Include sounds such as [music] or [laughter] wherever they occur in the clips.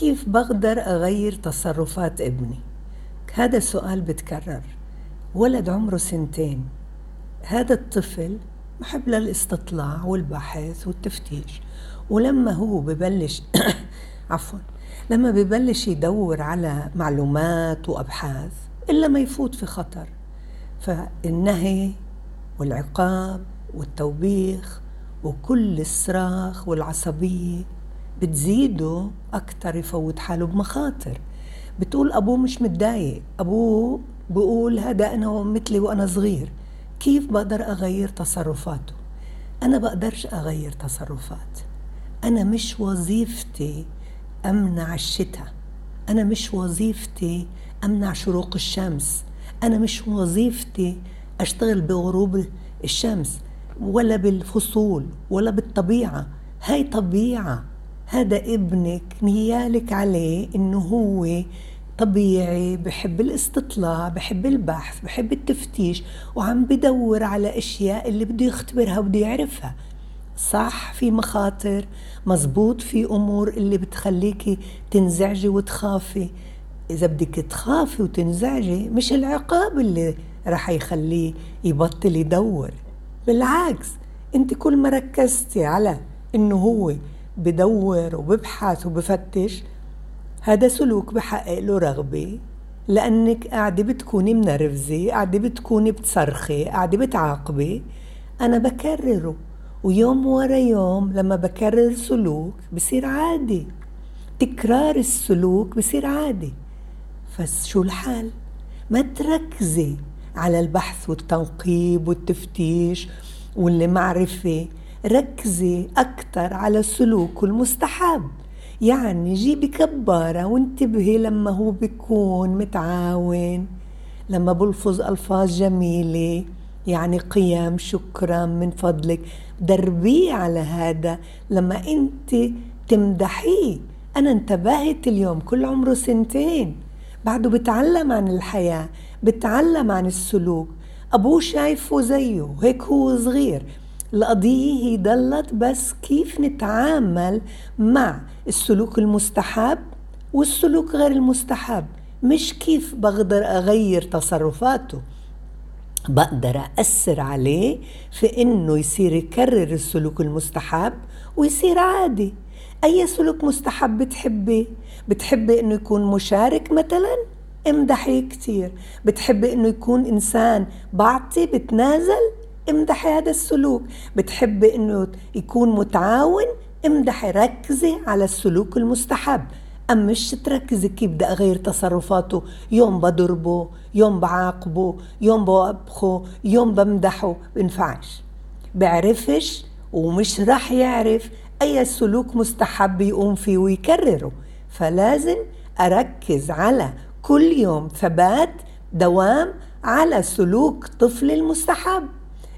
كيف بقدر أغير تصرفات ابني؟ هذا السؤال بتكرر. ولد عمره سنتين. هذا الطفل محب للاستطلاع والبحث والتفتيش. ولما هو ببلش [coughs] عفوا لما ببلش يدور على معلومات وأبحاث إلا ما يفوت في خطر. فالنهي والعقاب والتوبيخ وكل الصراخ والعصبية بتزيده أكتر يفوت حاله بمخاطر. بتقول أبوه مش متضايق. أبوه بقول هذا أنا مثلي وأنا صغير. كيف بقدر أغير تصرفاته؟ أنا بقدرش أغير تصرفات. أنا مش وظيفتي أمنع الشتاء. أنا مش وظيفتي أمنع شروق الشمس. أنا مش وظيفتي أشتغل بغروب الشمس ولا بالفصول ولا بالطبيعة. هاي طبيعة. هذا ابنك نيالك عليه إنه هو طبيعي بحب الاستطلاع بحب البحث بحب التفتيش وعم بدور على أشياء اللي بده يختبرها وبده يعرفها. صح؟ في مخاطر مزبوط في أمور اللي بتخليكي تنزعجي وتخافي. إذا بدك تخافي وتنزعجي مش العقاب اللي رح يخليه يبطل يدور. بالعكس أنت كل ما ركزتي على إنه هو بدور وببحث وبفتش هذا سلوك بحقق له رغبة لأنك قاعدة بتكوني منرفزة قاعدة بتكوني بتصرخي قاعدة بتعاقبي. أنا بكرره ويوم ورا يوم لما بكرر سلوك بصير عادي. تكرار السلوك بصير عادي. فشو الحال؟ ما تركزي على البحث والتنقيب والتفتيش والمعرفة. ركزي أكثر على السلوك المستحب. يعني جيبي كبارة وانتبهي لما هو بيكون متعاون لما بلفظ ألفاظ جميلة. يعني قيم شكرا من فضلك. دربيه على هذا لما انت تمدحيه أنا انتبهت اليوم كل عمره سنتين. بعده بتعلم عن الحياة بتعلم عن السلوك. أبوه شايفه زيه هيك هو صغير. القضية هي ضلت بس كيف نتعامل مع السلوك المستحب والسلوك غير المستحب. مش كيف بقدر أغير تصرفاته. بقدر أثر عليه في إنه يصير يكرر السلوك المستحب ويصير عادي. أي سلوك مستحب بتحبي بتحبي إنه يكون مشارك مثلا؟ امدحي كتير. بتحبي إنه يكون إنسان بعطي بتنازل؟ امدحي هذا السلوك. بتحبي إنه يكون متعاون؟ امدحي ركزي على السلوك المستحب. أم مش تركزي كيف بدي أغير تصرفاته؟ يوم بضربه يوم بعاقبه يوم بوبخه يوم بمدحه. بنفعش بعرفش ومش رح يعرف أي سلوك مستحب يقوم فيه ويكرره. فلازم أركز على كل يوم ثبات دوام على سلوك طفل المستحب.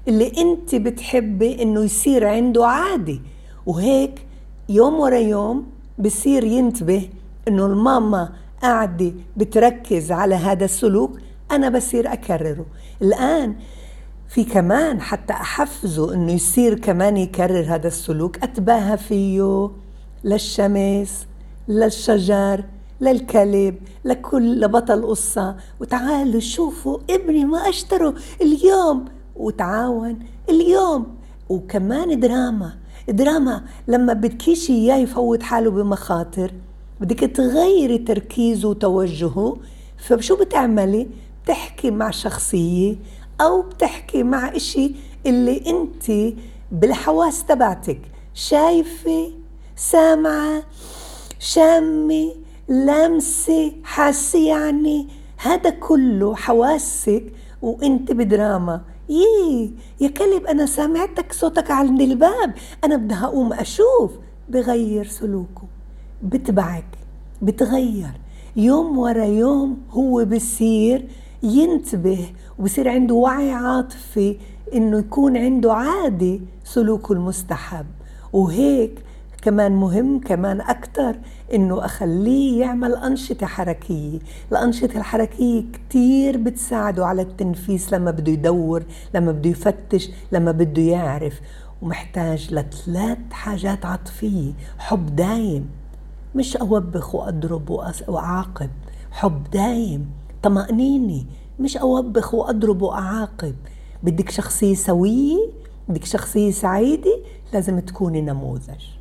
اللي انت بتحبي انه يصير عنده عادي. وهيك يوم ورا يوم بصير ينتبه انه الماما قاعدة بتركز على هذا السلوك أنا بصير أكرره. الآن في كمان حتى أحفزه إنه يصير كمان يكرر هذا السلوك أتباهى فيه للشمس للشجر للكلب لكل لبطل قصة. وتعالوا شوفوا ابني ما اشتروا اليوم وتعاون اليوم. وكمان دراما. دراما لما بدكيش إياه يفوت حاله بمخاطر بدك تغيري تركيزه وتوجهه. فشو بتعملي؟ بتحكي مع شخصية أو بتحكي مع إشي اللي أنت بالحواس تبعتك. شايفة سامعة شامة لامسة حاسة يعني. هذا كله حواسك وأنت بدراما. يي يا كلب أنا سامعتك صوتك عند الباب. أنا بدي أقوم أشوف. بغير سلوكه. بتبعك. بتغير. يوم ورا يوم هو بصير ينتبه وبصير عنده وعي عاطفي إنه يكون عنده عادي سلوكه المستحب. وهيك كمان مهم كمان أكتر إنه أخليه يعمل أنشطة حركية. الأنشطة الحركية كتير بتساعده على التنفيس لما بده يدور لما بده يفتش لما بده يعرف. ومحتاج لثلاث حاجات عاطفية. حب دايم. مش أوبخ وأضرب وأعاقب. حب دايم. طمأنيني مش أوبخ وأضرب وأعاقب. بدك شخصية سوية؟ بدك شخصية سعيدة؟ لازم تكوني نموذج.